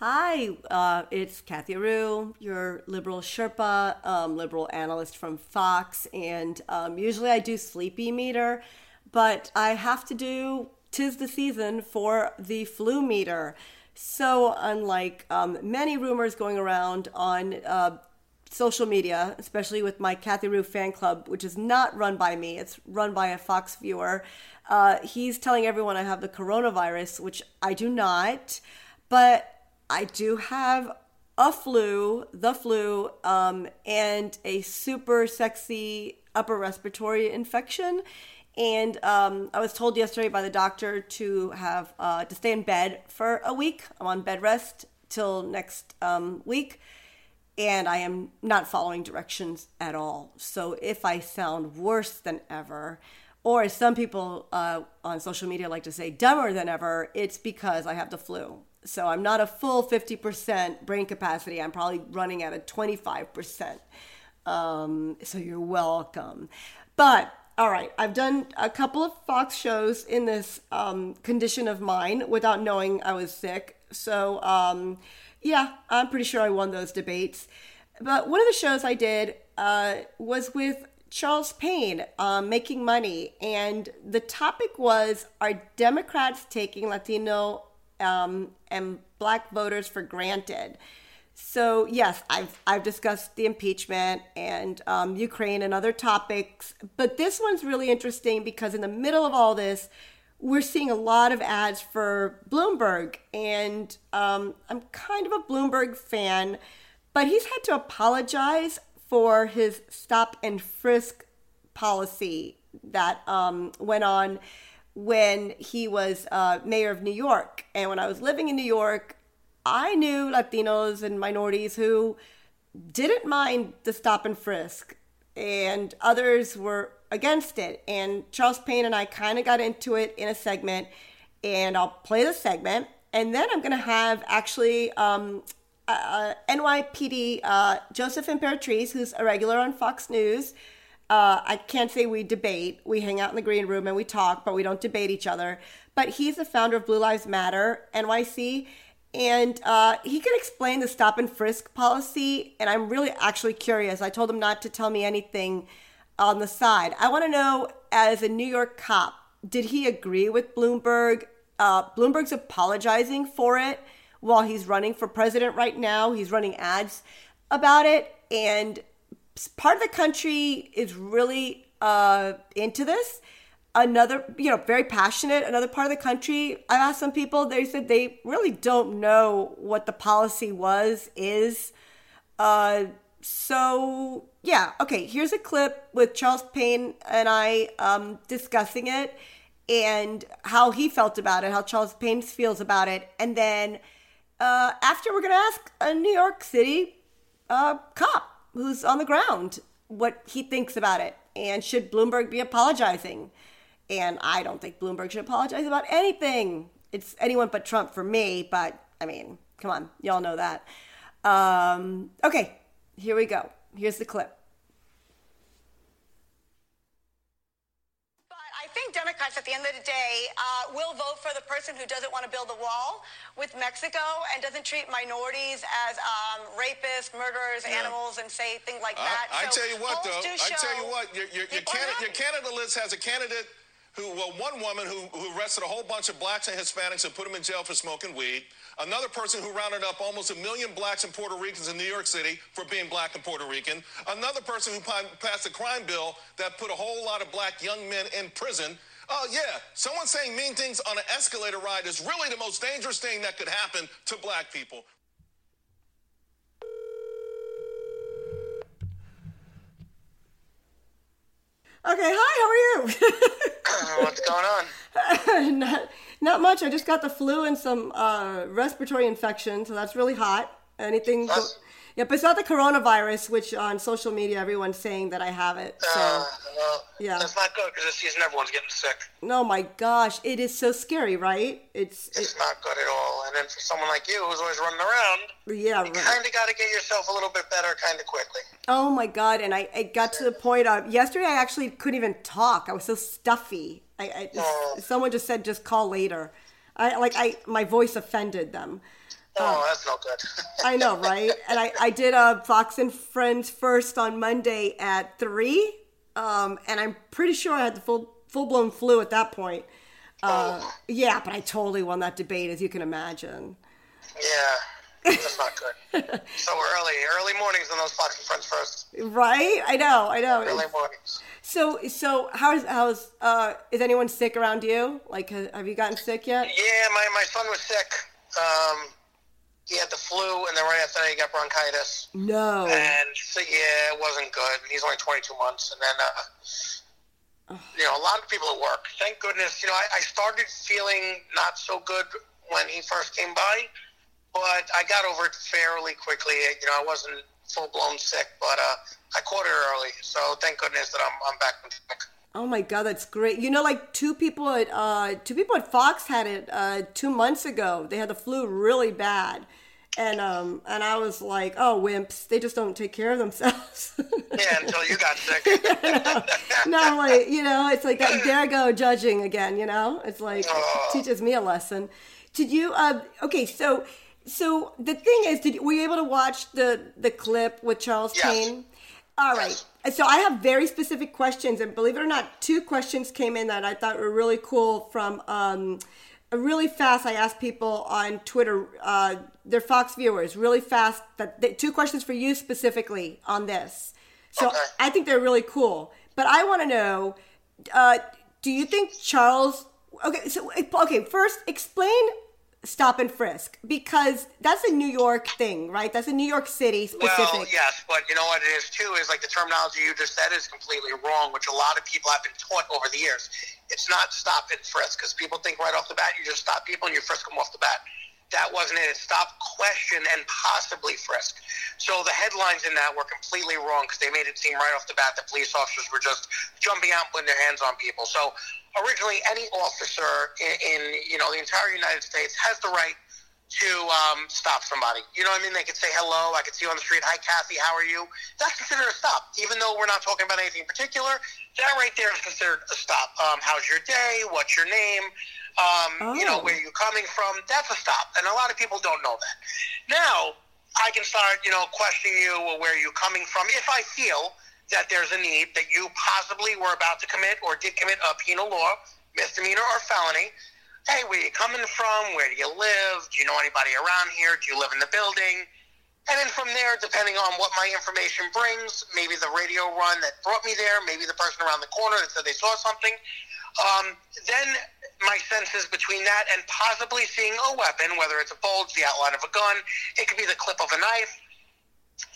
Hi, uh, it's Kathy Rue, your liberal Sherpa, um, liberal analyst from Fox, and um, usually I do Sleepy Meter, but I have to do Tis the Season for the Flu Meter. So, unlike um, many rumors going around on uh, social media, especially with my Kathy Rue fan club, which is not run by me, it's run by a Fox viewer, uh, he's telling everyone I have the coronavirus, which I do not. But I do have a flu, the flu, um, and a super sexy upper respiratory infection. And um, I was told yesterday by the doctor to have uh, to stay in bed for a week. I'm on bed rest till next um, week, and I am not following directions at all. So if I sound worse than ever, or as some people uh, on social media like to say, dumber than ever, it's because I have the flu. So I'm not a full 50% brain capacity. I'm probably running at a 25%. Um, so you're welcome. But all right, I've done a couple of Fox shows in this um, condition of mine without knowing I was sick. So um, yeah, I'm pretty sure I won those debates. But one of the shows I did uh, was with Charles Payne, um, Making Money. And the topic was Are Democrats taking Latino um, and black voters for granted. So yes, I've I've discussed the impeachment and um, Ukraine and other topics, but this one's really interesting because in the middle of all this, we're seeing a lot of ads for Bloomberg, and um, I'm kind of a Bloomberg fan, but he's had to apologize for his stop and frisk policy that um, went on when he was uh, mayor of New York. And when I was living in New York, I knew Latinos and minorities who didn't mind the stop and frisk, and others were against it. And Charles Payne and I kind of got into it in a segment, and I'll play the segment. And then I'm going to have actually um, uh, NYPD uh, Joseph Imperatrice, who's a regular on Fox News, uh, I can't say we debate. We hang out in the green room and we talk, but we don't debate each other. But he's the founder of Blue Lives Matter NYC, and uh, he can explain the stop and frisk policy. And I'm really actually curious. I told him not to tell me anything on the side. I want to know, as a New York cop, did he agree with Bloomberg? Uh, Bloomberg's apologizing for it while he's running for president right now. He's running ads about it, and part of the country is really uh, into this. Another, you know, very passionate. Another part of the country, I've asked some people, they said they really don't know what the policy was, is. Uh, so, yeah, okay, here's a clip with Charles Payne and I um, discussing it and how he felt about it, how Charles Payne feels about it. And then uh, after, we're going to ask a New York City uh, cop who's on the ground what he thinks about it. And should Bloomberg be apologizing? And I don't think Bloomberg should apologize about anything. It's anyone but Trump for me, but I mean, come on, y'all know that. Um, okay, here we go. Here's the clip. Think Democrats, at the end of the day, uh, will vote for the person who doesn't want to build a wall with Mexico and doesn't treat minorities as um, rapists, murderers, yeah. animals, and say things like that. I, so I tell you what, though. I tell you what. Your, your, your, candidate, your candidate list has a candidate who, well, one woman who, who arrested a whole bunch of blacks and Hispanics and put them in jail for smoking weed. Another person who rounded up almost a million blacks and Puerto Ricans in New York City for being black and Puerto Rican. Another person who passed a crime bill that put a whole lot of black young men in prison Oh, yeah. Someone saying mean things on an escalator ride is really the most dangerous thing that could happen to black people. Okay, hi, how are you? uh, what's going on? not, not much. I just got the flu and some uh, respiratory infection, so that's really hot. Anything? Yep, it's not the coronavirus, which on social media everyone's saying that I have it. So, uh, well, yeah, that's not good because this season everyone's getting sick. No, my gosh, it is so scary, right? It's it's it, not good at all. And then for someone like you who's always running around, yeah, you right. kind of got to get yourself a little bit better, kind of quickly. Oh my god! And I, I got to the point of yesterday. I actually couldn't even talk. I was so stuffy. I, I oh. someone just said just call later. I like I my voice offended them. Oh, that's no good. I know, right? And I, I did a Fox and Friends first on Monday at three, um, and I'm pretty sure I had the full full blown flu at that point. Uh, oh. Yeah, but I totally won that debate, as you can imagine. Yeah, that's not good. so early, early mornings on those Fox and Friends first. Right? I know, I know. Early mornings. So, so how's how's uh, is anyone sick around you? Like, have you gotten sick yet? Yeah, my my son was sick. Um, he had the flu, and then right after that, he got bronchitis. No. And so, yeah, it wasn't good. He's only 22 months, and then, uh, you know, a lot of people at work. Thank goodness, you know, I, I started feeling not so good when he first came by, but I got over it fairly quickly. You know, I wasn't full blown sick, but uh, I caught it early. So thank goodness that I'm I'm back on track. Oh my god, that's great! You know, like two people at uh, two people at Fox had it uh, two months ago. They had the flu really bad, and um and I was like, oh wimps, they just don't take care of themselves. yeah, until you got sick. no, like you know, it's like that. There I go judging again. You know, it's like oh. it teaches me a lesson. Did you? Uh, okay, so so the thing is, did were you able to watch the the clip with Charles yes. Payne? All right. Yes. So I have very specific questions, and believe it or not, two questions came in that I thought were really cool from. Um, really fast, I asked people on Twitter, uh, they're Fox viewers, really fast. That they, two questions for you specifically on this. So okay. I think they're really cool. But I want to know, uh, do you think Charles? Okay, so okay, first explain stop and frisk because that's a New York thing, right? That's a New York City specific. Well, yes, but you know what it is too is like the terminology you just said is completely wrong, which a lot of people have been taught over the years. It's not stop and frisk because people think right off the bat you just stop people and you frisk them off the bat. That wasn't it. It's stop, question, and possibly frisk. So the headlines in that were completely wrong because they made it seem right off the bat that police officers were just jumping out and putting their hands on people. So originally any officer in, in, you know the entire United States has the right to um, stop somebody. You know what I mean? They could say hello. I could see you on the street. Hi, Kathy. How are you? That's considered a stop, even though we're not talking about anything in particular. That right there is considered a stop. Um, how's your day? What's your name? Um, oh. You know, where you're coming from? That's a stop, and a lot of people don't know that. Now, I can start, you know, questioning you. Well, where are coming from? If I feel that there's a need that you possibly were about to commit or did commit a penal law, misdemeanor or felony. Hey, where are you coming from? Where do you live? Do you know anybody around here? Do you live in the building? And then from there, depending on what my information brings, maybe the radio run that brought me there, maybe the person around the corner that said they saw something, um, then my senses between that and possibly seeing a weapon, whether it's a bulge, the outline of a gun, it could be the clip of a knife,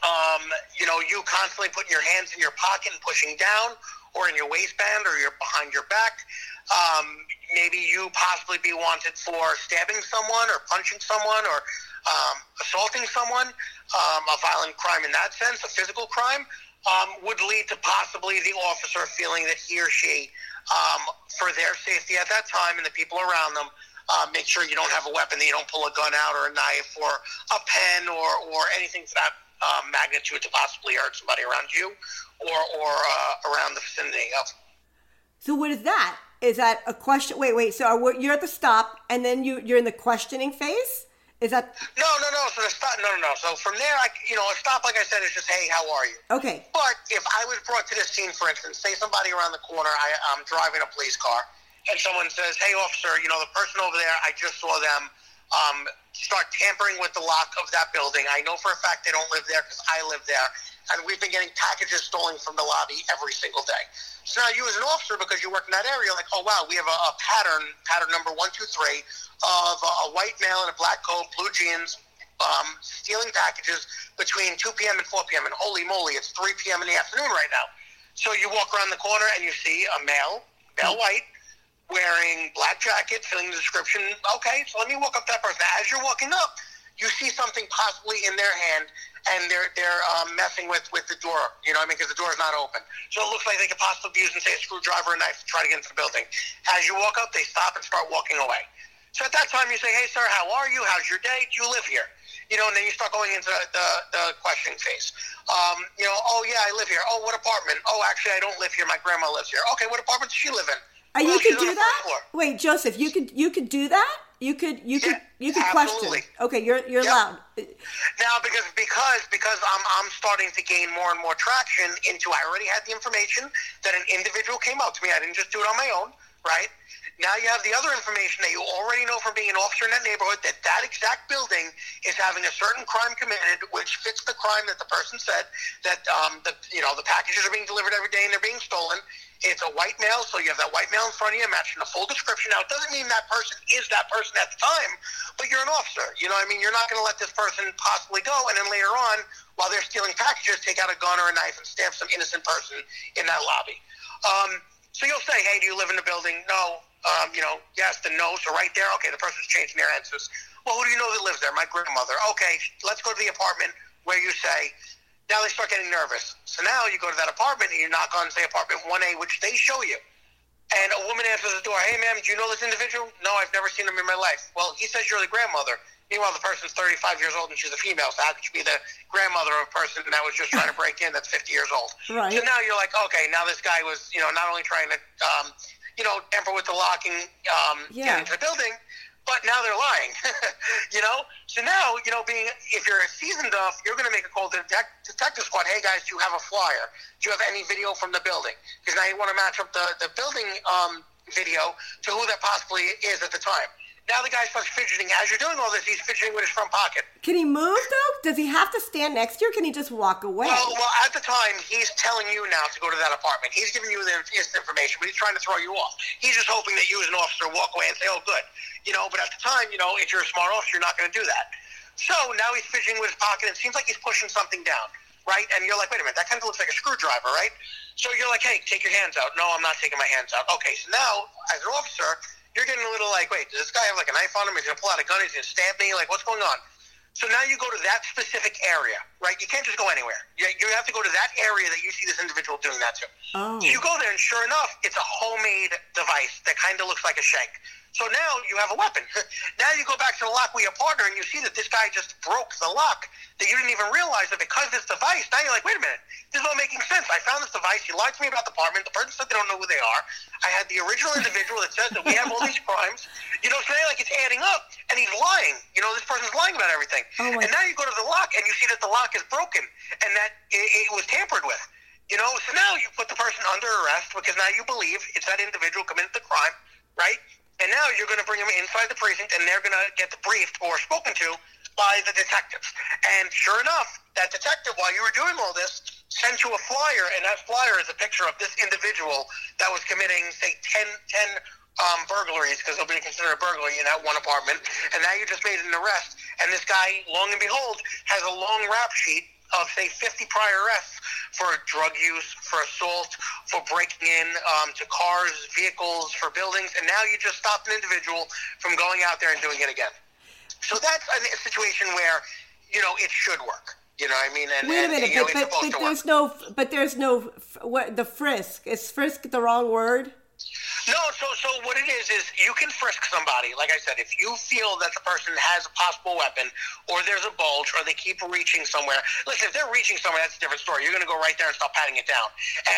um, you know, you constantly putting your hands in your pocket and pushing down, or in your waistband, or you're behind your back. Um, maybe you possibly be wanted for stabbing someone, or punching someone, or um, assaulting someone. Um, a violent crime in that sense, a physical crime, um, would lead to possibly the officer feeling that he or she, um, for their safety at that time and the people around them, uh, make sure you don't have a weapon, that you don't pull a gun out or a knife or a pen or, or anything to that um, magnitude to possibly hurt somebody around you or or uh, around the vicinity of. So what is that? Is that a question? Wait, wait. So you're at the stop, and then you you're in the questioning phase. Is that? No, no, no. So the no, no, no. So from there, I, you know, a stop, like I said, is just, hey, how are you? Okay. But if I was brought to this scene, for instance, say somebody around the corner, I, I'm driving a police car, and someone says, hey, officer, you know, the person over there, I just saw them um, start tampering with the lock of that building. I know for a fact they don't live there because I live there. And we've been getting packages stolen from the lobby every single day. So now you as an officer, because you work in that area, like, oh, wow, we have a, a pattern, pattern number one, two, three, of a, a white male in a black coat, blue jeans, um, stealing packages between 2 p.m. and 4 p.m. And holy moly, it's 3 p.m. in the afternoon right now. So you walk around the corner and you see a male, male white, wearing black jacket, filling the description. Okay, so let me walk up that person. As you're walking up, you see something possibly in their hand, and they're they're um, messing with with the door. You know, what I mean, because the door is not open, so it looks like they could possibly be using say a screwdriver or a knife to try to get into the building. As you walk up, they stop and start walking away. So at that time, you say, "Hey, sir, how are you? How's your day? Do you live here?" You know, and then you start going into the, the, the questioning phase. Um, you know, oh yeah, I live here. Oh, what apartment? Oh, actually, I don't live here. My grandma lives here. Okay, what apartment does she live in? Uh, you could do that. Wait, Joseph, you could you could do that. You could you could you could absolutely. question. Okay, you're you're yep. loud. Now because because because I'm I'm starting to gain more and more traction into I already had the information that an individual came out to me. I didn't just do it on my own, right? Now you have the other information that you already know from being an officer in that neighborhood that that exact building is having a certain crime committed, which fits the crime that the person said that um, the you know the packages are being delivered every day and they're being stolen. It's a white male, so you have that white male in front of you matching the full description. Now it doesn't mean that person is that person at the time, but you're an officer. You know, I mean, you're not going to let this person possibly go, and then later on, while they're stealing packages, take out a gun or a knife and stab some innocent person in that lobby. Um, so you'll say, "Hey, do you live in the building?" No um, you know, yes, the no. So right there, okay, the person's changing their answers. Well, who do you know that lives there? My grandmother. Okay, let's go to the apartment where you say. Now they start getting nervous. So now you go to that apartment and you knock on, say, apartment 1A, which they show you. And a woman answers the door. Hey, ma'am, do you know this individual? No, I've never seen him in my life. Well, he says you're the grandmother. Meanwhile, the person's 35 years old and she's a female. So how could you be the grandmother of a person that was just trying to break in that's 50 years old? Right. So now you're like, okay, now this guy was, you know, not only trying to um, you know, tamper with the locking, um, yeah. get into the building. But now they're lying, you know. So now, you know, being if you're a seasoned enough, you're going to make a call to the detective squad. Hey guys, do you have a flyer? Do you have any video from the building? Because now you want to match up the the building um, video to who that possibly is at the time. Now the guy starts fidgeting. As you're doing all this, he's fidgeting with his front pocket. Can he move though? Does he have to stand next to you? or Can he just walk away? Well, well, at the time, he's telling you now to go to that apartment. He's giving you the information, but he's trying to throw you off. He's just hoping that you, as an officer, walk away and say, "Oh, good," you know. But at the time, you know, if you're a smart officer, you're not going to do that. So now he's fidgeting with his pocket. and It seems like he's pushing something down, right? And you're like, "Wait a minute, that kind of looks like a screwdriver, right?" So you're like, "Hey, take your hands out." No, I'm not taking my hands out. Okay, so now as an officer you're getting a little like, wait, does this guy have like a knife on him? He's gonna pull out a gun. He's gonna stab me. Like, what's going on? So now you go to that specific area, right? You can't just go anywhere. You, you have to go to that area that you see this individual doing that to. Oh. So you go there, and sure enough, it's a homemade device that kind of looks like a shank. So now you have a weapon. now you go back to the lock with your partner and you see that this guy just broke the lock that you didn't even realize that because this device, now you're like, wait a minute, this is all making sense. I found this device. He lied to me about the apartment. The person said they don't know who they are. I had the original individual that says that we have all these crimes. You know, so now like it's adding up and he's lying. You know, this person's lying about everything. Oh and now you go to the lock and you see that the lock is broken and that it, it was tampered with. You know, so now you put the person under arrest because now you believe it's that individual committed the crime, right? And now you're going to bring them inside the precinct, and they're going to get briefed or spoken to by the detectives. And sure enough, that detective, while you were doing all this, sent you a flyer, and that flyer is a picture of this individual that was committing, say, 10, 10 um, burglaries, because they'll be considered a burglary in that one apartment. And now you just made an arrest, and this guy, long and behold, has a long rap sheet of say 50 prior arrests for drug use, for assault, for breaking in um, to cars, vehicles, for buildings, and now you just stopped an individual from going out there and doing it again. So that's a, situation where you know it should work. You know what I mean? And, Wait a minute, and, but, but, but there's no, but there's no, what the frisk is frisk the wrong word? No, so so what it is is you can frisk somebody. Like I said, if you feel that the person has a possible weapon, or there's a bulge, or they keep reaching somewhere. Listen, if they're reaching somewhere, that's a different story. You're going to go right there and start patting it down.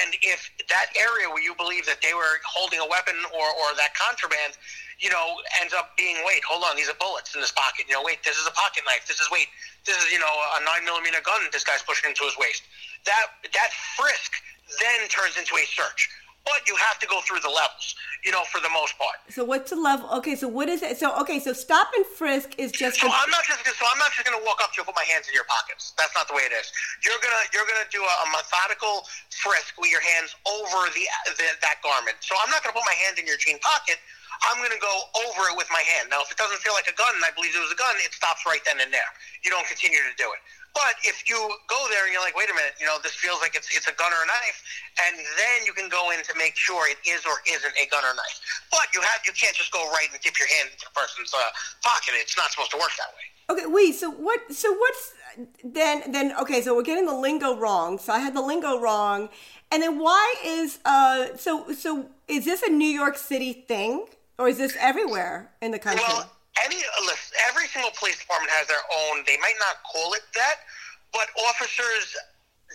And if that area where you believe that they were holding a weapon or or that contraband, you know, ends up being wait, hold on, these are bullets in this pocket. You know, wait, this is a pocket knife. This is wait, this is you know a nine millimeter gun. This guy's pushing into his waist. That that frisk then turns into a search but you have to go through the levels, you know, for the most part. So what's the level? Okay, so what is it? So okay, so stop and frisk is just. So I'm not just. So I'm not just going to walk up to you and put my hands in your pockets. That's not the way it is. You're gonna you're gonna do a, a methodical frisk with your hands over the, the that garment. So I'm not going to put my hand in your jean pocket. I'm going to go over it with my hand. Now, if it doesn't feel like a gun and I believe it was a gun, it stops right then and there. You don't continue to do it. But if you go there and you're like, wait a minute, you know, this feels like it's it's a gun or a knife, and then you can go in to make sure it is or isn't a gun or knife. But you have you can't just go right and dip your hand into the person's uh, pocket. It's not supposed to work that way. Okay, wait. So what? So what's then? Then okay. So we're getting the lingo wrong. So I had the lingo wrong, and then why is uh? So so is this a New York City thing, or is this everywhere in the country? Well, any listen, every single police department has their own. They might not call it that, but officers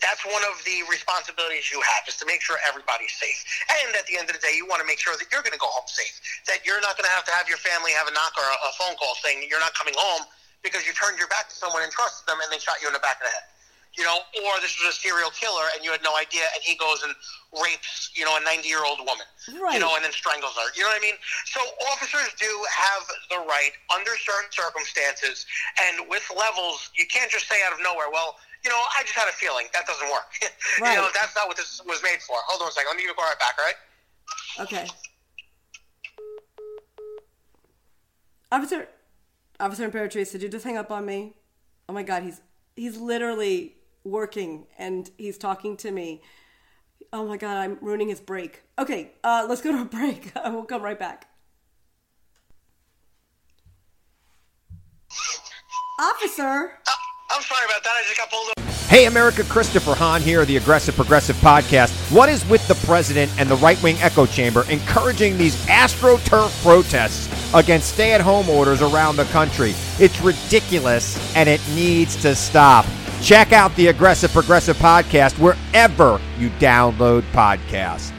that's one of the responsibilities you have is to make sure everybody's safe. And at the end of the day, you want to make sure that you're going to go home safe. That you're not going to have to have your family have a knock or a, a phone call saying you're not coming home because you turned your back to someone and trusted them and they shot you in the back of the head. You know, or this was a serial killer and you had no idea and he goes and rapes, you know, a 90 year old woman. Right. You know, and then strangles her. You know what I mean? So officers do have the right under certain circumstances and with levels, you can't just say out of nowhere, well, you know, I just had a feeling that doesn't work. Right. you know, that's not what this was made for. Hold on a second. Let me give you a call right back, all right? Okay. Officer, Officer Imperatrice, did you just hang up on me? Oh my God, he's he's literally working and he's talking to me. Oh my God, I'm ruining his break. Okay, uh, let's go to a break. I will come right back. Officer. Uh, I'm sorry about that. I just got pulled over. Hey, America, Christopher Hahn here, the Aggressive Progressive Podcast. What is with the president and the right wing echo chamber encouraging these AstroTurf protests against stay at home orders around the country? It's ridiculous and it needs to stop. Check out the Aggressive Progressive Podcast wherever you download podcasts.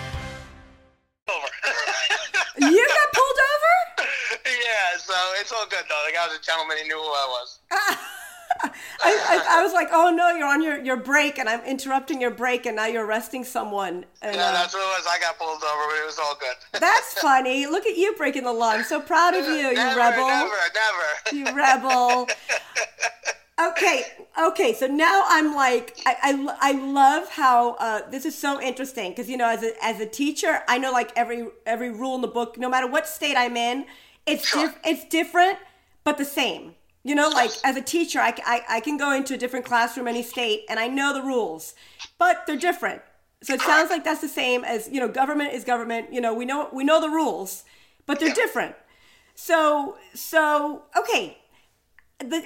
Was a gentleman. He knew who I was. I, I, I was like, oh no, you're on your, your break and I'm interrupting your break and now you're arresting someone. And, Yeah, uh, that's what it was. I got pulled over, but it was all good. That's funny. Look at you breaking the law. I'm so proud of you, you rebel. Never, never. You rebel. Okay, okay. So now I'm like, I, I, I love how uh, this is so interesting because you know, as a as a teacher, I know like every every rule in the book, no matter what state I'm in, it's Sure. diff- it's different but the same. You know, like as a teacher, I I can go into a different classroom, any state, and I know the rules, but they're different. So it sounds like that's the same as you know, government is government. You know, we know we know the rules, but they're different. So so okay, the,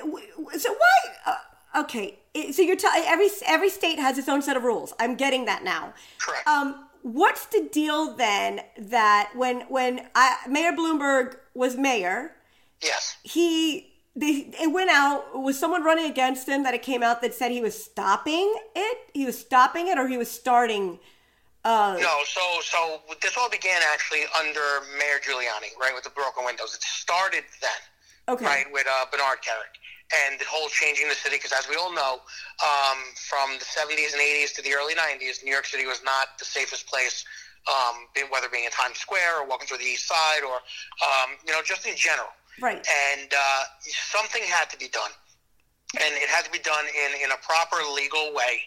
so why? Uh, okay, so you're t- every every state has its own set of rules. I'm getting that now. Correct. Um, what's the deal then that when when I, Mayor Bloomberg was mayor, Yes. he they it went out was someone running against him that it came out that said he was stopping it he was stopping it or he was starting uh No, so so this all began actually under Mayor Giuliani, right, with the broken windows. It started then, okay right, with uh, Bernard Kerik and the whole changing the city. Because as we all know, um, from the 70s and 80s to the early 90s, New York City was not the safest place, um, whether being in Times Square or walking through the East Side or um, you know just in general. Right and uh, something had to be done, and it had to be done in in a proper legal way,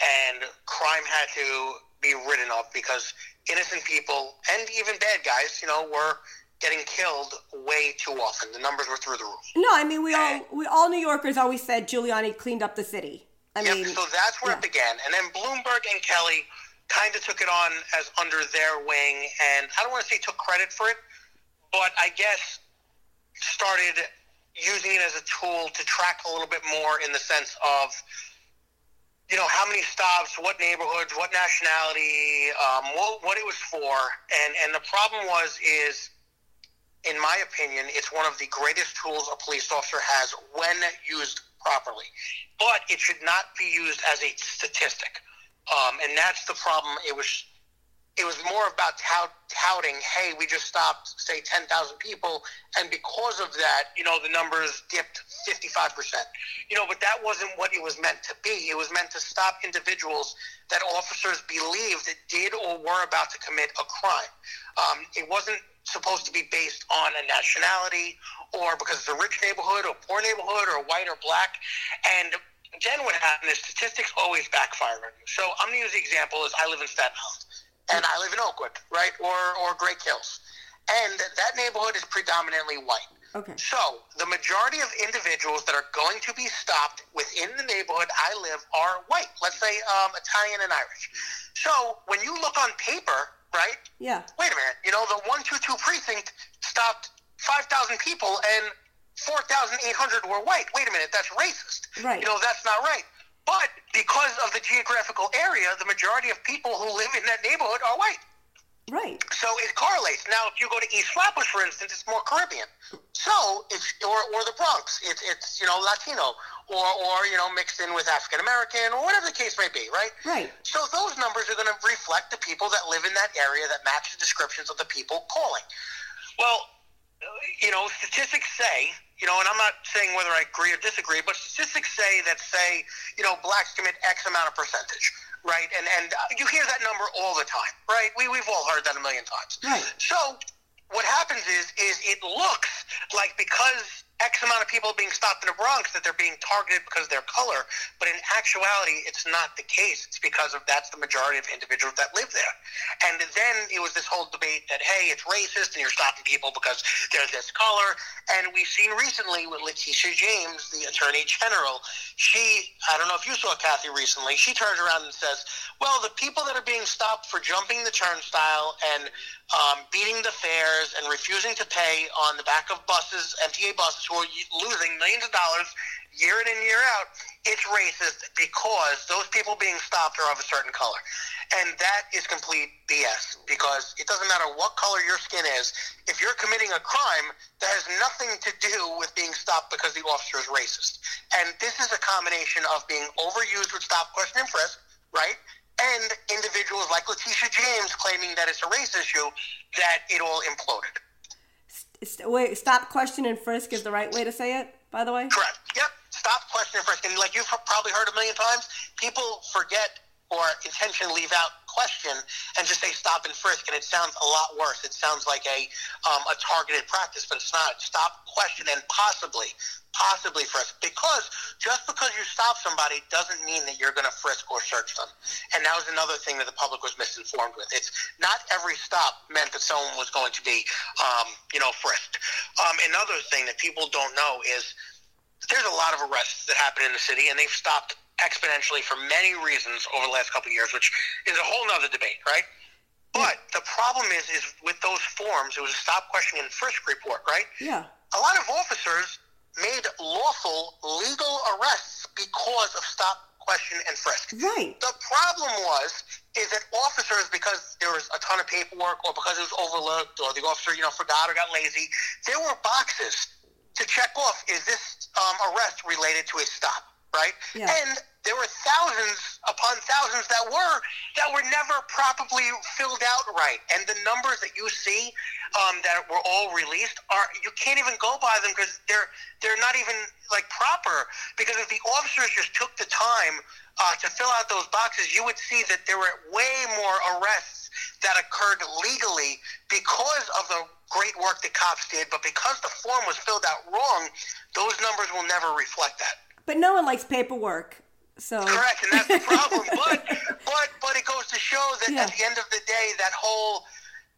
and crime had to be ridden of because innocent people and even bad guys, you know, were getting killed way too often. The numbers were through the roof. no i mean we all we all new yorkers always said giuliani cleaned up the city i Yep, mean so that's where yeah. it began. And then Bloomberg and Kelly kind of took it on as under their wing, and I don't want to say took credit for it, but I guess started using it as a tool to track a little bit more in the sense of, you know, how many stops, what neighborhoods, what nationality, um, what, what it was for. And, and the problem was, is in my opinion, it's one of the greatest tools a police officer has when used properly. But it should not be used as a statistic. Um, and that's the problem. It was it was more about tout, touting, hey, we just stopped, say, 10,000 people, and because of that, you know, the numbers dipped 55%. You know, but that wasn't what it was meant to be. It was meant to stop individuals that officers believed that did or were about to commit a crime. Um, it wasn't supposed to be based on a nationality or because it's a rich neighborhood or poor neighborhood or white or black. And then what happened is statistics always backfire on you. So I'm going to use the example is I live in Staten Island and I live in Oakwood, right, or or Great Kills, and that neighborhood is predominantly white. Okay. So the majority of individuals that are going to be stopped within the neighborhood I live are white. Let's say um, Italian and Irish. So when you look on paper, right? Yeah. Wait a minute. You know, the one two two precinct stopped five thousand people and four thousand eight hundred were white. Wait a minute, that's racist. Right. You know, that's not right. But because of the geographical area, the majority of people who live in that neighborhood are white. Right. So it correlates. Now, if you go to East Flatbush, for instance, it's more Caribbean. So it's or, or the Bronx, it's it's you know Latino or or you know mixed in with African American or whatever the case may be, right? Right. So those numbers are going to reflect the people that live in that area that match the descriptions of the people calling. Well, you know, statistics say, you know, and I'm not saying whether I agree or disagree, but statistics say that say, you know, blacks commit X amount of percentage right? And and uh, you hear that number all the time, right? We we've all heard that a million times. Right. So what happens is is it looks like because X amount of people being stopped in the Bronx that they're being targeted because of their color, but in actuality, it's not the case. It's because of that's the majority of individuals that live there. And then it was this whole debate that hey, it's racist and you're stopping people because they're this color. And we've seen recently with Letitia James, the Attorney General, she I don't know if you saw Kathy recently. She turns around and says, "Well, the people that are being stopped for jumping the turnstile and um, beating the fares and refusing to pay on the back of buses, MTA buses." Losing millions of dollars year in and year out, it's racist because those people being stopped are of a certain color. And that is complete BS because it doesn't matter what color your skin is. If you're committing a crime, that has nothing to do with being stopped because the officer is racist. And this is a combination of being overused with stop, question, and frisk, right? And individuals like Letitia James claiming that it's a race issue, that it all imploded. Wait, stop, question, and frisk is the right way to say it, by the way? Correct. Yep. Stop, question, and frisk. And like you've probably heard a million times, people forget or intentionally leave out question and just say stop and frisk, and it sounds a lot worse. It sounds like a um, a targeted practice, but it's not. Stop, question, and possibly, possibly frisk. Because just because you stop somebody doesn't mean that you're going to frisk or search them. And that was another thing that the public was misinformed with. It's not every stop meant that someone was going to be, um, you know, frisked. Um, another thing that people don't know is there's a lot of arrests that happen in the city, and they've stopped exponentially for many reasons over the last couple of years, which is a whole nother debate, right? But the problem is, is with those forms, it was a stop, question, and frisk report, right? Yeah. A lot of officers made lawful legal arrests because of stop, question, and frisk. Right. The problem was is that officers, because there was a ton of paperwork, or because it was overlooked, or the officer, you know, forgot or got lazy, there were boxes to check off: is this um, arrest related to a stop? Right. Yeah. And there were thousands upon thousands that were that were never properly filled out right, and the numbers that you see um, that were all released are you can't even go by them because they're they're not even like proper. Because if the officers just took the time uh, to fill out those boxes, you would see that there were way more arrests that occurred legally because of the great work that cops did, but because the form was filled out wrong, those numbers will never reflect that. But no one likes paperwork. So correct, and that's the problem. but but but it goes to show that Yeah. at the end of the day, that whole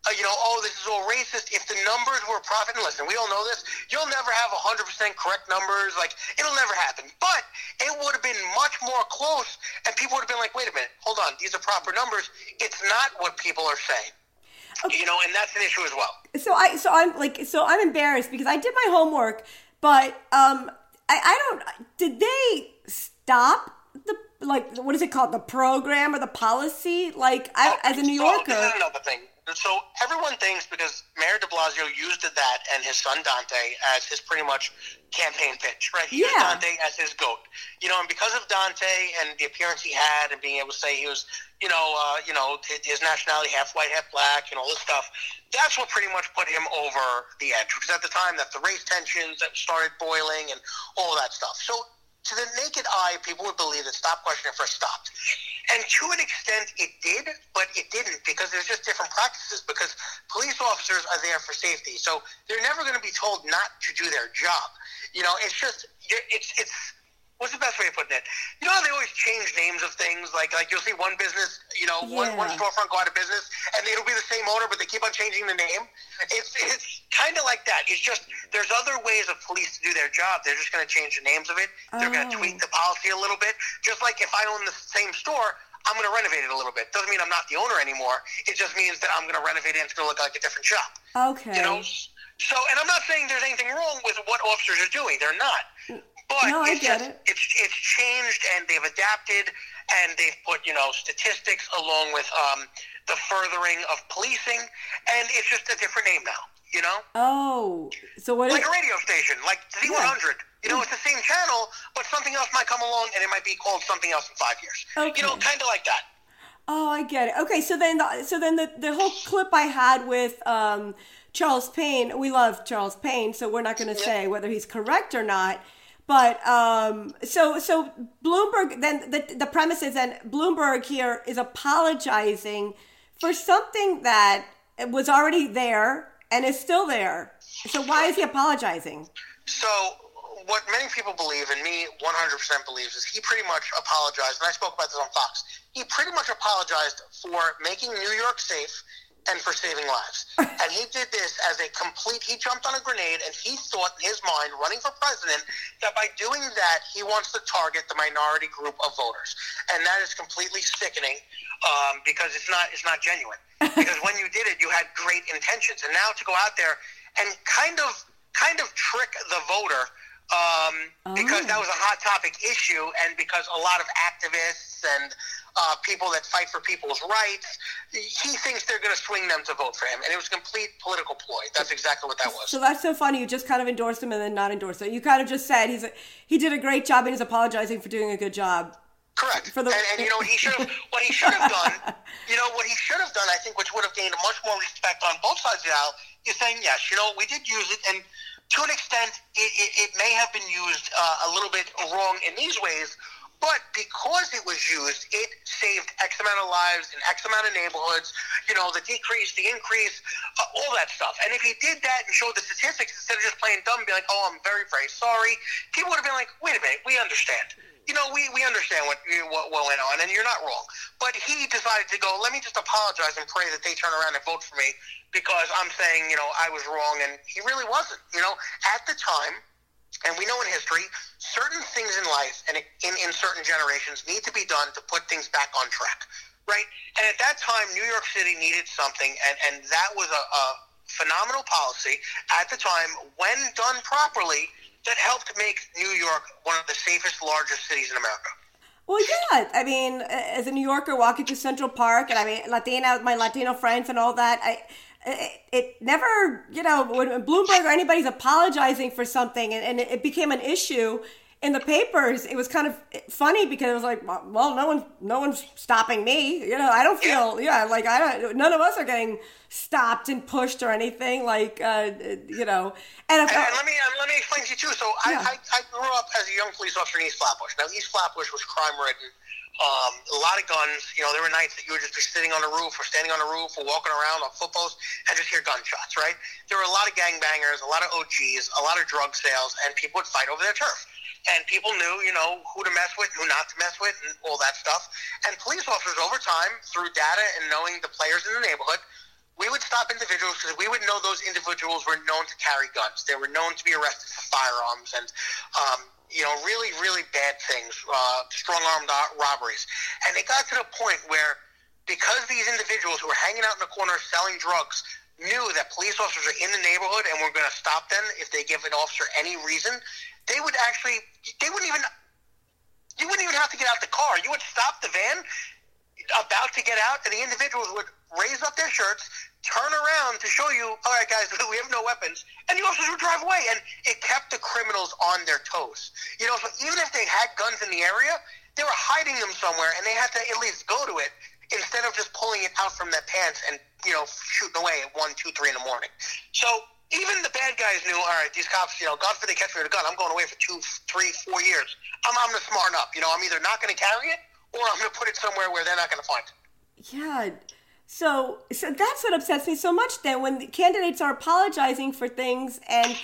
uh, you know, oh, this is all racist. If the numbers were profit, and listen, we all know this. You'll never have 100% correct numbers. Like it'll never happen. But it would have been much more close, and people would have been like, wait a minute, hold on, these are proper numbers. It's not what people are saying. You know, and that's an issue as well. so I so I'm like so I'm embarrassed because I did my homework, but um I, I don't did they stop the like what is it called? The program or the policy? Like I as a New Yorker this is another thing. So everyone thinks because Mayor De Blasio used that and his son Dante as his pretty much campaign pitch, right? He used Yeah. Dante as his goat, you know, and because of Dante and the appearance he had and being able to say he was, you know, uh, you know, his- his nationality half white, half black, and all this stuff. That's what pretty much put him over the edge because at the time that the race tensions that started boiling and all that stuff. So to the naked eye, people would believe that stop, question, and first stopped. And to an extent, it did, but it didn't because there's just different practices. Because police officers are there for safety, so they're never going to be told not to do their job. You know, it's just it's it's what's the best way of putting it? You know how they always change names of things? Like like you'll see one business, you know, yeah. one, one storefront go out of business, and it'll be the same owner, but they keep on changing the name. It's it's kind of like that. It's just there's other ways of police to do their job. They're just going to change the names of it. They're oh. going to tweak the policy a little bit. Just like if I own the same store, I'm going to renovate it a little bit. Doesn't mean I'm not the owner anymore. It just means that I'm going to renovate it and it's going to look like a different shop. Okay. You know. So, and I'm not saying there's anything wrong with what officers are doing. They're not. But no, it's just, it. It's it's changed and they've adapted and they've put you know statistics along with um, the furthering of policing, and it's just a different name now. You know? Oh, so what? Like is, a radio station, like Z100. Yeah. You know, it's the same channel, but something else might come along, and it might be called something else in five years. Okay. You know, kind of like that. Oh, I get it. Okay, so then, the, so then the the whole clip I had with um, Charles Payne, we love Charles Payne, so we're not going to yeah. say whether he's correct or not. But um, so so Bloomberg then the the premise is that Bloomberg here is apologizing for something that was already there and is still there. So why is he apologizing? So what many people believe, and me 100% believes, is he pretty much apologized. And I spoke about this on Fox. He pretty much apologized for making New York safe and for saving lives. and he did this as a complete, he jumped on a grenade and he thought in his mind, running for president, that by doing that, he wants to target the minority group of voters. And that is completely sickening um, because it's not, it's not genuine. because when you did it, you had great intentions. And now to go out there and kind of, kind of trick the voter um, oh. because that was a hot topic issue and because a lot of activists and uh, people that fight for people's rights. He thinks they're going to swing them to vote for him, and it was a complete political ploy. That's exactly what that was. So that's so funny. You just kind of endorsed him and then not endorsed him. You kind of just said he's a, he did a great job and he's apologizing for doing a good job. Correct. For the, and, and you know he should have what he should have done. You know what he should have done. I think, which would have gained much more respect on both sides of the aisle, is saying yes. You know we did use it, and to an extent, it, it, it may have been used uh, a little bit wrong in these ways but because it was used, it saved X amount of lives in X amount of neighborhoods, you know, the decrease, the increase, uh, all that stuff. And if he did that and showed the statistics instead of just playing dumb be like, oh, I'm very, very sorry, people would have been like, wait a minute, we understand. You know, we, we understand what, what, what went on, and you're not wrong. But he decided to go, let me just apologize and pray that they turn around and vote for me because I'm saying, you know, I was wrong, and he really wasn't. You know, at the time, and we know in history, certain things in life and in, in certain generations need to be done to put things back on track, right? And at that time, New York City needed something, and, and that was a, a phenomenal policy at the time when done properly that helped make New York one of the safest, largest cities in America. Well, yeah. I mean, as a New Yorker walking through Central Park, and I mean, Latina, my Latino friends, and all that, I it, it never, you know, when Bloomberg or anybody's apologizing for something and, and it became an issue in the papers, it was kind of funny because it was like, well, no one, no one's stopping me. You know, I don't feel, yeah, like I don't, none of us are getting stopped and pushed or anything. Like, uh, you know, and, if, and, and let me let me explain to you too. So yeah. I, I, I grew up as a young police officer in East Flatbush. Now East Flatbush was crime ridden um, a lot of guns. You know, there were nights that you would just be sitting on a roof or standing on a roof or walking around on footposts and just hear gunshots, right? There were a lot of gangbangers, a lot of OGs, a lot of drug sales, and people would fight over their turf. And people knew, you know, who to mess with, who not to mess with, and all that stuff. And police officers, over time, through data and knowing the players in the neighborhood, we would stop individuals because we would know those individuals were known to carry guns. They were known to be arrested for firearms and um, you know, really, really bad things, uh, strong armed robberies. And it got to the point where because these individuals who were hanging out in the corner selling drugs knew that police officers are in the neighborhood and were going to stop them if they give an officer any reason, they would actually, they wouldn't even, you wouldn't even have to get out the car. You would stop the van about to get out, and the individuals would raise up their shirts, turn around to show you, all right, guys, we have no weapons, and the officers would drive away, and it kept the criminals on their toes. You know, so even if they had guns in the area, they were hiding them somewhere, and they had to at least go to it instead of just pulling it out from their pants and you know shooting away at one, two, three in the morning. So even the bad guys knew, all right, these cops, you know, God forbid they catch me with a gun, I'm going away for two, three, four years. I'm, I'm gonna smarten up. You know, I'm either not going to carry it or I'm going to put it somewhere where they're not going to find it. Yeah. So, so that's what upsets me so much. Then, when candidates are apologizing for things, and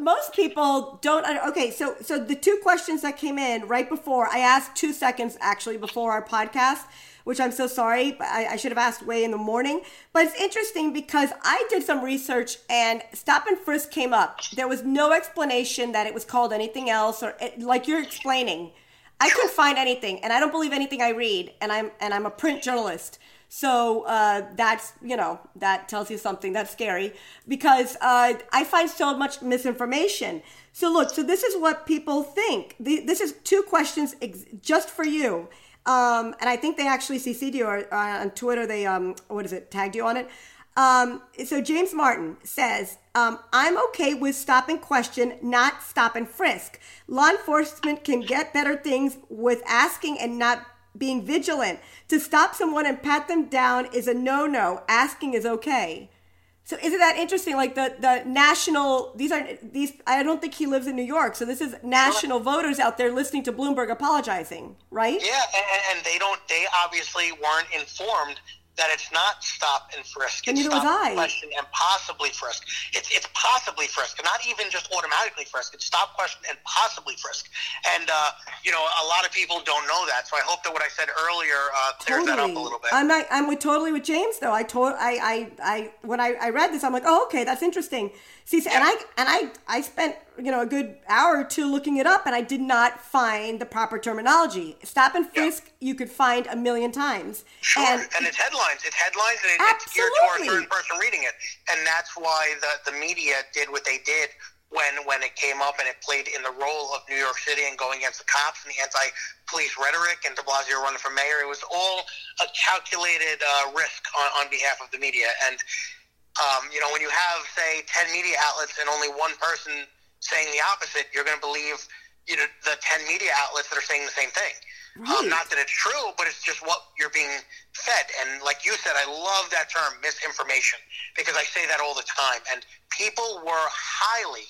most people don't. Okay, so so the two questions that came in right before I asked two seconds actually before our podcast, which I'm so sorry, but I, I should have asked way in the morning. But it's interesting because I did some research and stop and frisk came up. There was no explanation that it was called anything else or it, like you're explaining. I couldn't find anything, and I don't believe anything I read, and I'm and I'm a print journalist. So uh, that's you know that tells you something. That's scary because uh, I find so much misinformation. So look, so this is what people think. The, this is two questions ex- just for you, um, and I think they actually CC'd you or, uh, on Twitter. They um, what is it? Tagged you on it. Um, so James Martin says, um, I'm okay with stop and question, not stop and frisk. Law enforcement can get better things with asking and not being vigilant. To stop someone and pat them down is a no-no. Asking is okay. So isn't that interesting? Like the, the national, these are these. I don't think he lives in New York, so this is national voters out there listening to Bloomberg apologizing, right? Yeah, and, and they don't. They obviously weren't informed that it's not stop and frisk. It's stop and question and possibly frisk. It's it's possibly frisk, not even just automatically frisk. It's stop, question, and possibly frisk. And uh, you know, a lot of people don't know that. So I hope that what I said earlier uh, clears totally. that up a little bit. I'm not, I'm with, totally with James though. I told I I I when I, I read this, I'm like, oh okay, that's interesting. See, and I and I I spent you know a good hour or two looking it up, and I did not find the proper terminology. Stop and frisk, you could find a million times. Sure, and, and it's headlines. It's headlines, and it, it's geared to our third person reading it, and that's why the the media did what they did when when it came up and it played in the role of New York City and going against the cops and the anti-police rhetoric and De Blasio running for mayor. It was all a calculated uh, risk on, on behalf of the media, and um, you know, when you have, say, 10 media outlets and only one person saying the opposite, you're going to believe you know, the 10 media outlets that are saying the same thing. Um, right. Um, not that it's true, but it's just what you're being fed. And like you said, I love that term, misinformation, because I say that all the time. And people were highly,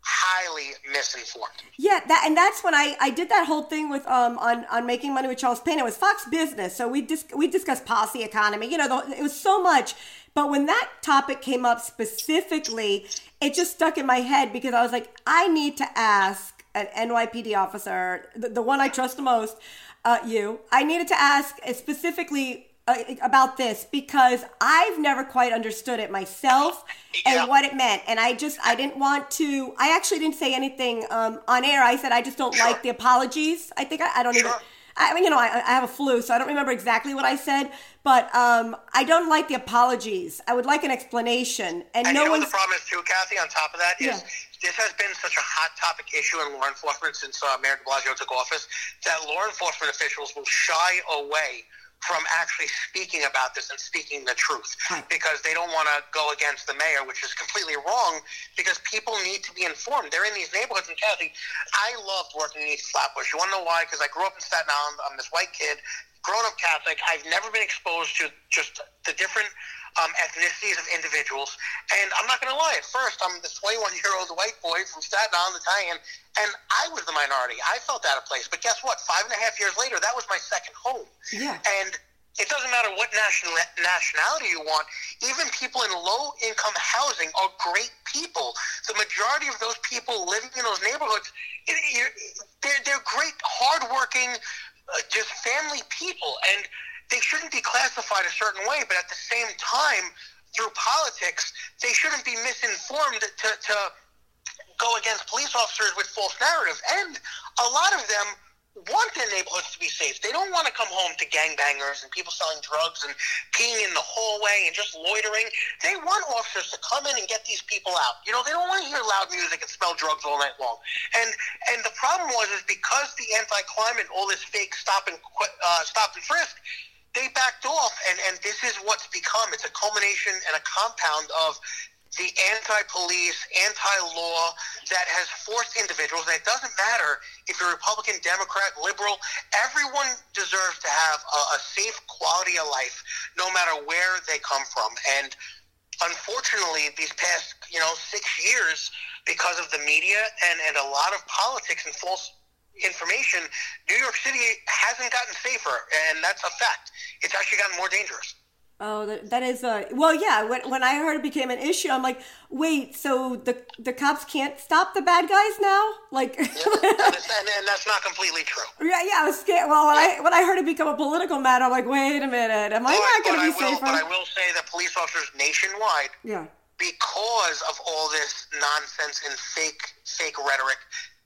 highly misinformed. Yeah, that and that's when I, I did that whole thing with um on, on making money with Charles Payne. It was Fox Business, so we dis- we discussed policy, economy. You know, the, it was so much. But when that topic came up specifically, it just stuck in my head because I was like, I need to ask an NYPD officer, the, the one I trust the most, uh, you. I needed to ask specifically uh, about this because I've never quite understood it myself and what it meant. And I just, I didn't want to, I actually didn't say anything um, on air. I said, I just don't sure. like the apologies. I think I, I don't sure. even I mean, you know, I, I, have a flu, so I don't remember exactly what I said, but um, I don't like the apologies. I would like an explanation. And, and no you know one. The problem is too, Kathy. On top of that, is yeah. this has been such a hot topic issue in law enforcement since uh, Mayor De Blasio took office that law enforcement officials will shy away from actually speaking about this and speaking the truth right. because they don't want to go against the mayor, which is completely wrong because people need to be informed. They're in these neighborhoods. And Kathy, I loved working in East Flatbush. You want to know why? Because I grew up in Staten Island. I'm this white kid, grown up Catholic. I've never been exposed to just the different um, ethnicities of individuals. And I'm not going to lie, at first, I'm this 21 year old white boy from Staten Island, Italian, and I was the minority. I felt out of place. But guess what? Five and a half years later, that was my second home. Yeah. And it doesn't matter what national nationality you want. Even people in low income housing are great people. The majority of those people living in those neighborhoods, they're, they're great, hardworking, uh, just family people, and they shouldn't be classified a certain way. But at the same time, through politics, they shouldn't be misinformed to, to go against police officers with false narratives. And a lot of them want their neighborhoods to be safe. They don't want to come home to gangbangers and people selling drugs and peeing in the hallway and just loitering. They want officers to come in and get these people out. You know, they don't want to hear loud music and smell drugs all night long. And and the problem was is because the anti-climate, all this fake stop and uh, stop and frisk, they backed off, and and this is what's become. It's a culmination and a compound of the anti-police, anti-law that has forced individuals, and it doesn't matter if you're Republican, Democrat, liberal, everyone deserves to have a, a safe quality of life, no matter where they come from. And unfortunately, these past, you know, six years, because of the media and, and a lot of politics and false information, New York City hasn't gotten safer, and that's a fact. It's actually gotten more dangerous. Oh, that, that is a well, yeah. When, when I heard it became an issue, I'm like, wait, so the the cops can't stop the bad guys now? Like, yeah, and, and, and, that's not completely true. Yeah, yeah. I was scared. Well, when yeah. I when I heard it become a political matter, I'm like, wait a minute, am I but, not going to be will, safer? But I will say that police officers nationwide, yeah, because of all this nonsense and fake fake rhetoric,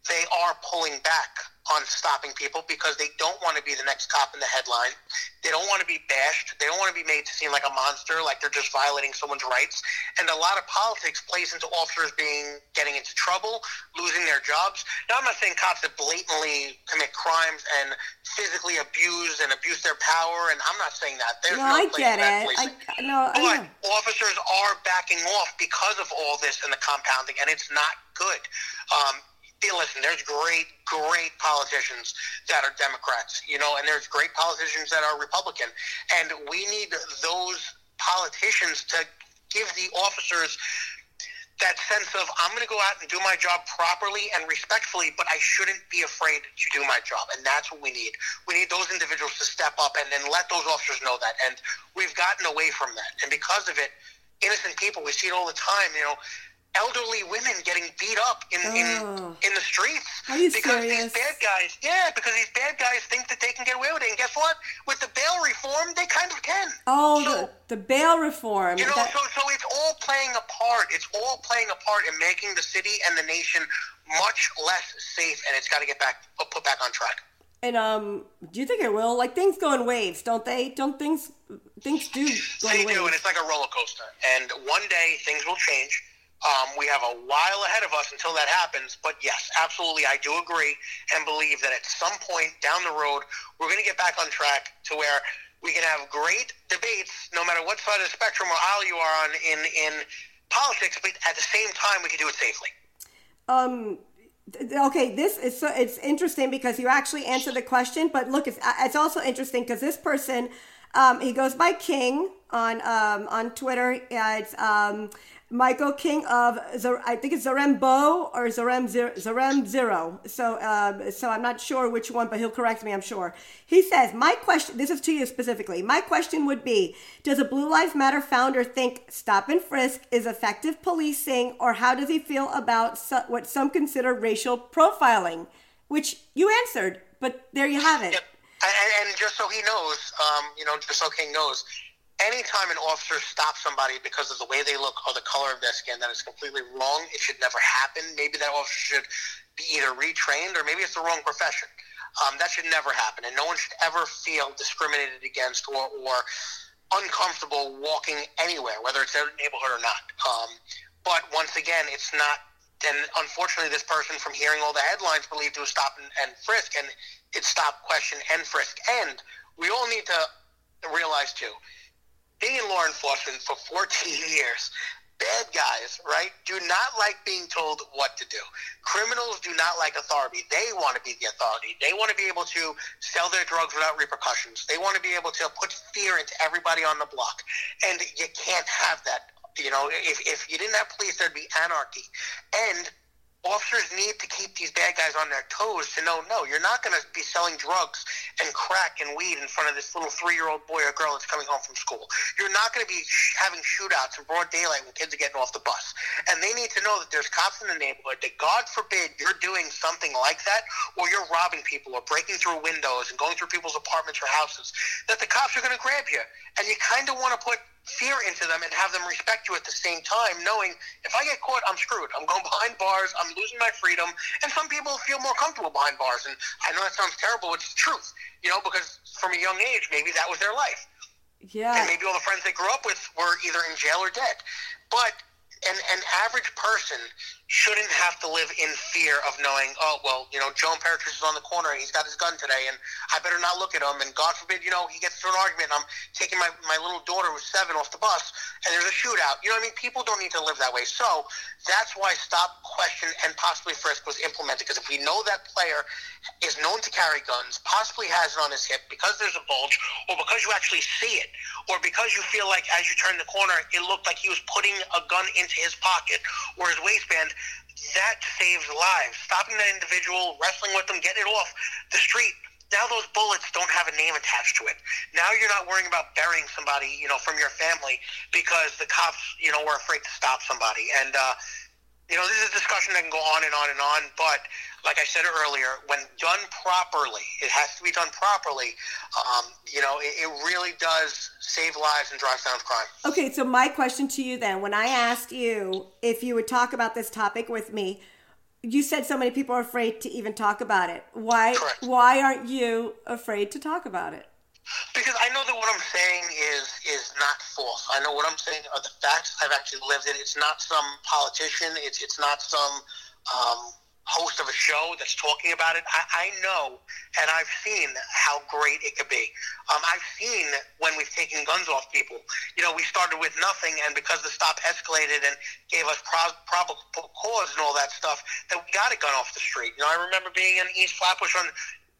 they are pulling back on stopping people because they don't want to be the next cop in the headline. They don't want to be bashed. They don't want to be made to seem like a monster, like they're just violating someone's rights. And a lot of politics plays into officers being getting into trouble, losing their jobs. Now, I'm not saying cops that blatantly commit crimes and physically abuse and abuse their power, and I'm not saying that. There's no, no I get it. I, no, but I officers are backing off because of all this and the compounding, and it's not good. Um, listen, there's great, great politicians that are Democrats, you know, and there's great politicians that are Republican. And we need those politicians to give the officers that sense of I'm going to go out and do my job properly and respectfully, but I shouldn't be afraid to do my job, and that's what we need. We need those individuals to step up and then let those officers know that. And we've gotten away from that, and because of it, innocent people we see it all the time. You know, elderly women getting beat up in oh. in, in the streets because serious? these bad guys yeah because these bad guys think that they can get away with it and guess what with the bail reform they kind of can oh so, the, the bail reform you know that... so, so it's all playing a part it's all playing a part in making the city and the nation much less safe and it's got to get back put back on track and um, do you think it will? Like things go in waves, don't they? Don't things things do go they in waves? do, and it's like a roller coaster. And one day things will change um, we have a while ahead of us until that happens, but yes, absolutely, I do agree and believe that at some point down the road, we're going to get back on track to where we can have great debates, no matter what side of the spectrum or aisle you are on in in politics, but at the same time, we can do it safely. Um. Okay, this is so it's interesting because you actually answered the question, but look, it's it's also interesting because this person, um, he goes by King on um on Twitter. Uh, it's um Michael King of I think it's Zarembo or Zarem Zero, Zarem Zero. So um, so I'm not sure which one, but he'll correct me. I'm sure. He says my question. This is to you specifically. My question would be: Does a Blue Lives Matter founder think stop and frisk is effective policing, or how does he feel about what some consider racial profiling? Which you answered, but there you have it. And, and, just so he knows, um, you know, just so King knows, anytime an officer stops somebody because of the way they look or the color of their skin, that is completely wrong. It should never happen. Maybe that officer should be either retrained or maybe it's the wrong profession. Um, that should never happen, and no one should ever feel discriminated against or, or uncomfortable walking anywhere, whether it's their neighborhood or not. Um, but once again, it's not. And unfortunately, this person, from hearing all the headlines, believed it was stop and, and frisk, and it's stop, question, and frisk. And we all need to realize too being in law enforcement for 14 years, bad guys, right, do not like being told what to do. Criminals do not like authority. They want to be the authority. They want to be able to sell their drugs without repercussions. They want to be able to put fear into everybody on the block. And you can't have that. You know, if, if you didn't have police, there'd be anarchy. And officers need to keep these bad guys on their toes to know no you're not going to be selling drugs and crack and weed in front of this little three-year-old boy or girl that's coming home from school. You're not going to be having shootouts in broad daylight when kids are getting off the bus. And they need to know that there's cops in the neighborhood that god forbid you're doing something like that or you're robbing people or breaking through windows and going through people's apartments or houses that the cops are going to grab you. And you kind of want to put fear into them and have them respect you at the same time, knowing if I get caught, I'm screwed. I'm going behind bars. I'm losing my freedom. And some people feel more comfortable behind bars. And I know that sounds terrible. but It's the truth, you know, because from a young age, maybe that was their life. Yeah. And maybe all the friends they grew up with were either in jail or dead. But an, an average person shouldn't have to live in fear of knowing, oh, well, you know, Joe Imperatrice is on the corner and he's got his gun today and I better not look at him. And God forbid, you know, he gets into an argument and I'm taking my, my little daughter who's seven off the bus and there's a shootout. You know what I mean? People don't need to live that way. So that's why stop, question, and possibly frisk was implemented. Because if we know that player is known to carry guns, possibly has it on his hip because there's a bulge or because you actually see it or because you feel like as you turn the corner, it looked like he was putting a gun into his pocket or his waistband, that saves lives. Stopping that individual, wrestling with them, getting it off the street, now those bullets don't have a name attached to it. Now you're not worrying about burying somebody, you know, from your family because the cops, you know, were afraid to stop somebody. And uh, you know, this is a discussion that can go on and on and on, but like I said earlier, when done properly, it has to be done properly. Um, you know, it, it, really does save lives and drive down crime. Okay, so my question to you then, when I asked you if you would talk about this topic with me, you said so many people are afraid to even talk about it. Why? Correct. Why aren't you afraid to talk about it? Because I know that what I'm saying is is not false. I know what I'm saying are the facts. I've actually lived it. It's not some politician. It's it's not some um, host of a show that's talking about it. I, I know and I've seen how great it could be. Um, I've seen when we've taken guns off people. You know, we started with nothing, and because the stop escalated and gave us pro- probable cause and all that stuff, that we got a gun off the street. You know, I remember being in East Flatbush on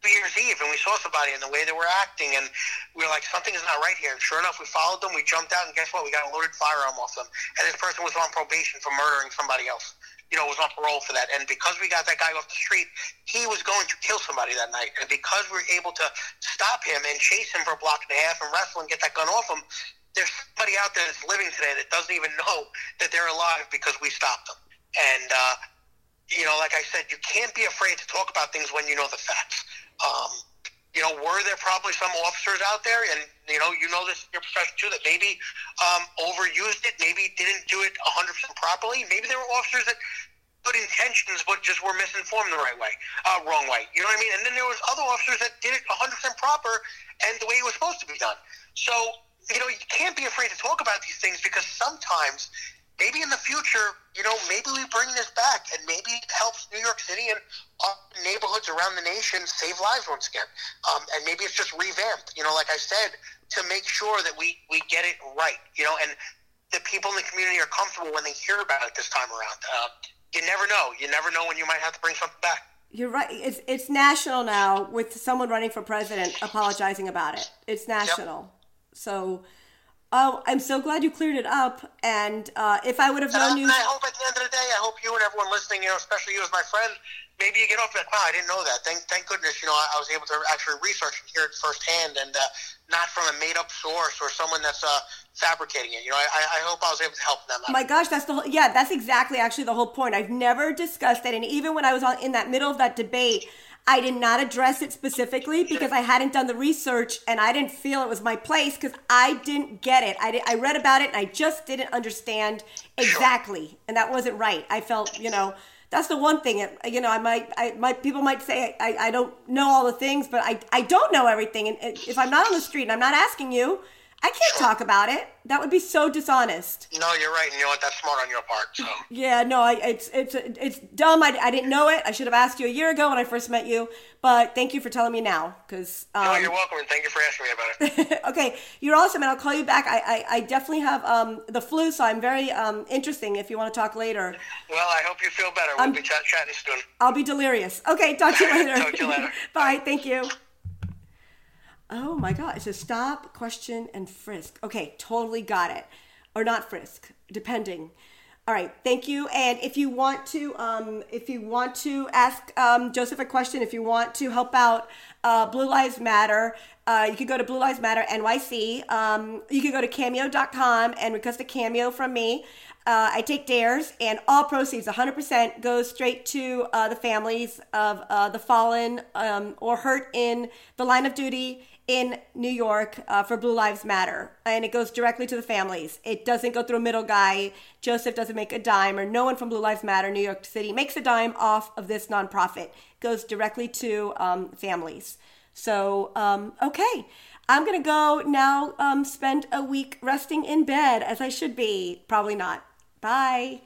New Year's Eve, and we saw somebody and the way they were acting, and we were like, something is not right here. And sure enough, we followed them. We jumped out, and guess what? We got a loaded firearm off them. And this person was on probation for murdering somebody else. You know, was on parole for that. And because we got that guy off the street, he was going to kill somebody that night. And because we were able to stop him and chase him for a block and a half and wrestle and get that gun off him, there's somebody out there that's living today that doesn't even know that they're alive because we stopped them. And, uh, you know, like I said, you can't be afraid to talk about things when you know the facts. Um, you know, were there probably some officers out there, and you know, you know this in your profession too, that maybe um, overused it, maybe didn't do it 100% properly. Maybe there were officers that good intentions, but just were misinformed the right way, uh, wrong way. You know what I mean? And then there was other officers that did it 100% proper and the way it was supposed to be done. So, you know, you can't be afraid to talk about these things because sometimes maybe in the future, you know, maybe we bring this back and maybe it helps New York City and neighborhoods around the nation save lives once again. Um, and maybe it's just revamped, you know, like I said, to make sure that we, we get it right, you know, and the people in the community are comfortable when they hear about it this time around. Uh, you never know. You never know when you might have to bring something back. You're right. It's it's national now with someone running for president apologizing about it. It's national. Yep. So Oh, I'm so glad you cleared it up. And uh, if I would have known you, I hope at the end of the day, I hope you and everyone listening, you know, especially you as my friend, maybe you get off that. Wow, I didn't know that. Thank, thank goodness, you know, I, I was able to actually research and hear it firsthand, and uh, not from a made-up source or someone that's uh, fabricating it. You know, I, I hope I was able to help them. My gosh, that's the whole, yeah, that's exactly actually the whole point. I've never discussed it, and even when I was on in that middle of that debate. I did not address it specifically because I hadn't done the research and I didn't feel it was my place because I didn't get it. I, did, I read about it and I just didn't understand exactly, and that wasn't right. I felt, you know, that's the one thing. Uh, you know, I might, I might, people might say I, I don't know all the things, but I, I don't know everything. And if I'm not on the street and I'm not asking you, I can't talk about it. That would be so dishonest. No, you're right. And you know what? That's smart on your part. So. Yeah, no, I, it's it's it's dumb. I, I didn't know it. I should have asked you a year ago when I first met you. But thank you for telling me now. Because um, no, you're welcome, and thank you for asking me about it. okay, you're awesome, and I'll call you back. I I, I definitely have um, the flu, so I'm very um, interesting. If you want to talk later. Well, I hope you feel better. We'll be ch- chatting soon. I'll be delirious. Okay, talk to you later. talk to you later. Bye. Thank you. Oh my God. It says stop, question, and frisk. Okay, totally got it. Or not frisk, depending. All right, thank you. And if you want to, um, if you want to ask um, Joseph a question, if you want to help out uh, Blue Lives Matter, uh, you can go to Blue Lives Matter NYC. Um, you can go to cameo.com and request a cameo from me. Uh, I take dares, and all proceeds, 100%, goes straight to uh, the families of uh, the fallen um, or hurt in the line of duty in New York uh, for Blue Lives Matter, and it goes directly to the families. It doesn't go through a middle guy. Joseph doesn't make a dime, or no one from Blue Lives Matter, New York City, makes a dime off of this nonprofit. It goes directly to um, families. So, um, okay. I'm going to go now um, spend a week resting in bed as I should be. Probably not. Bye.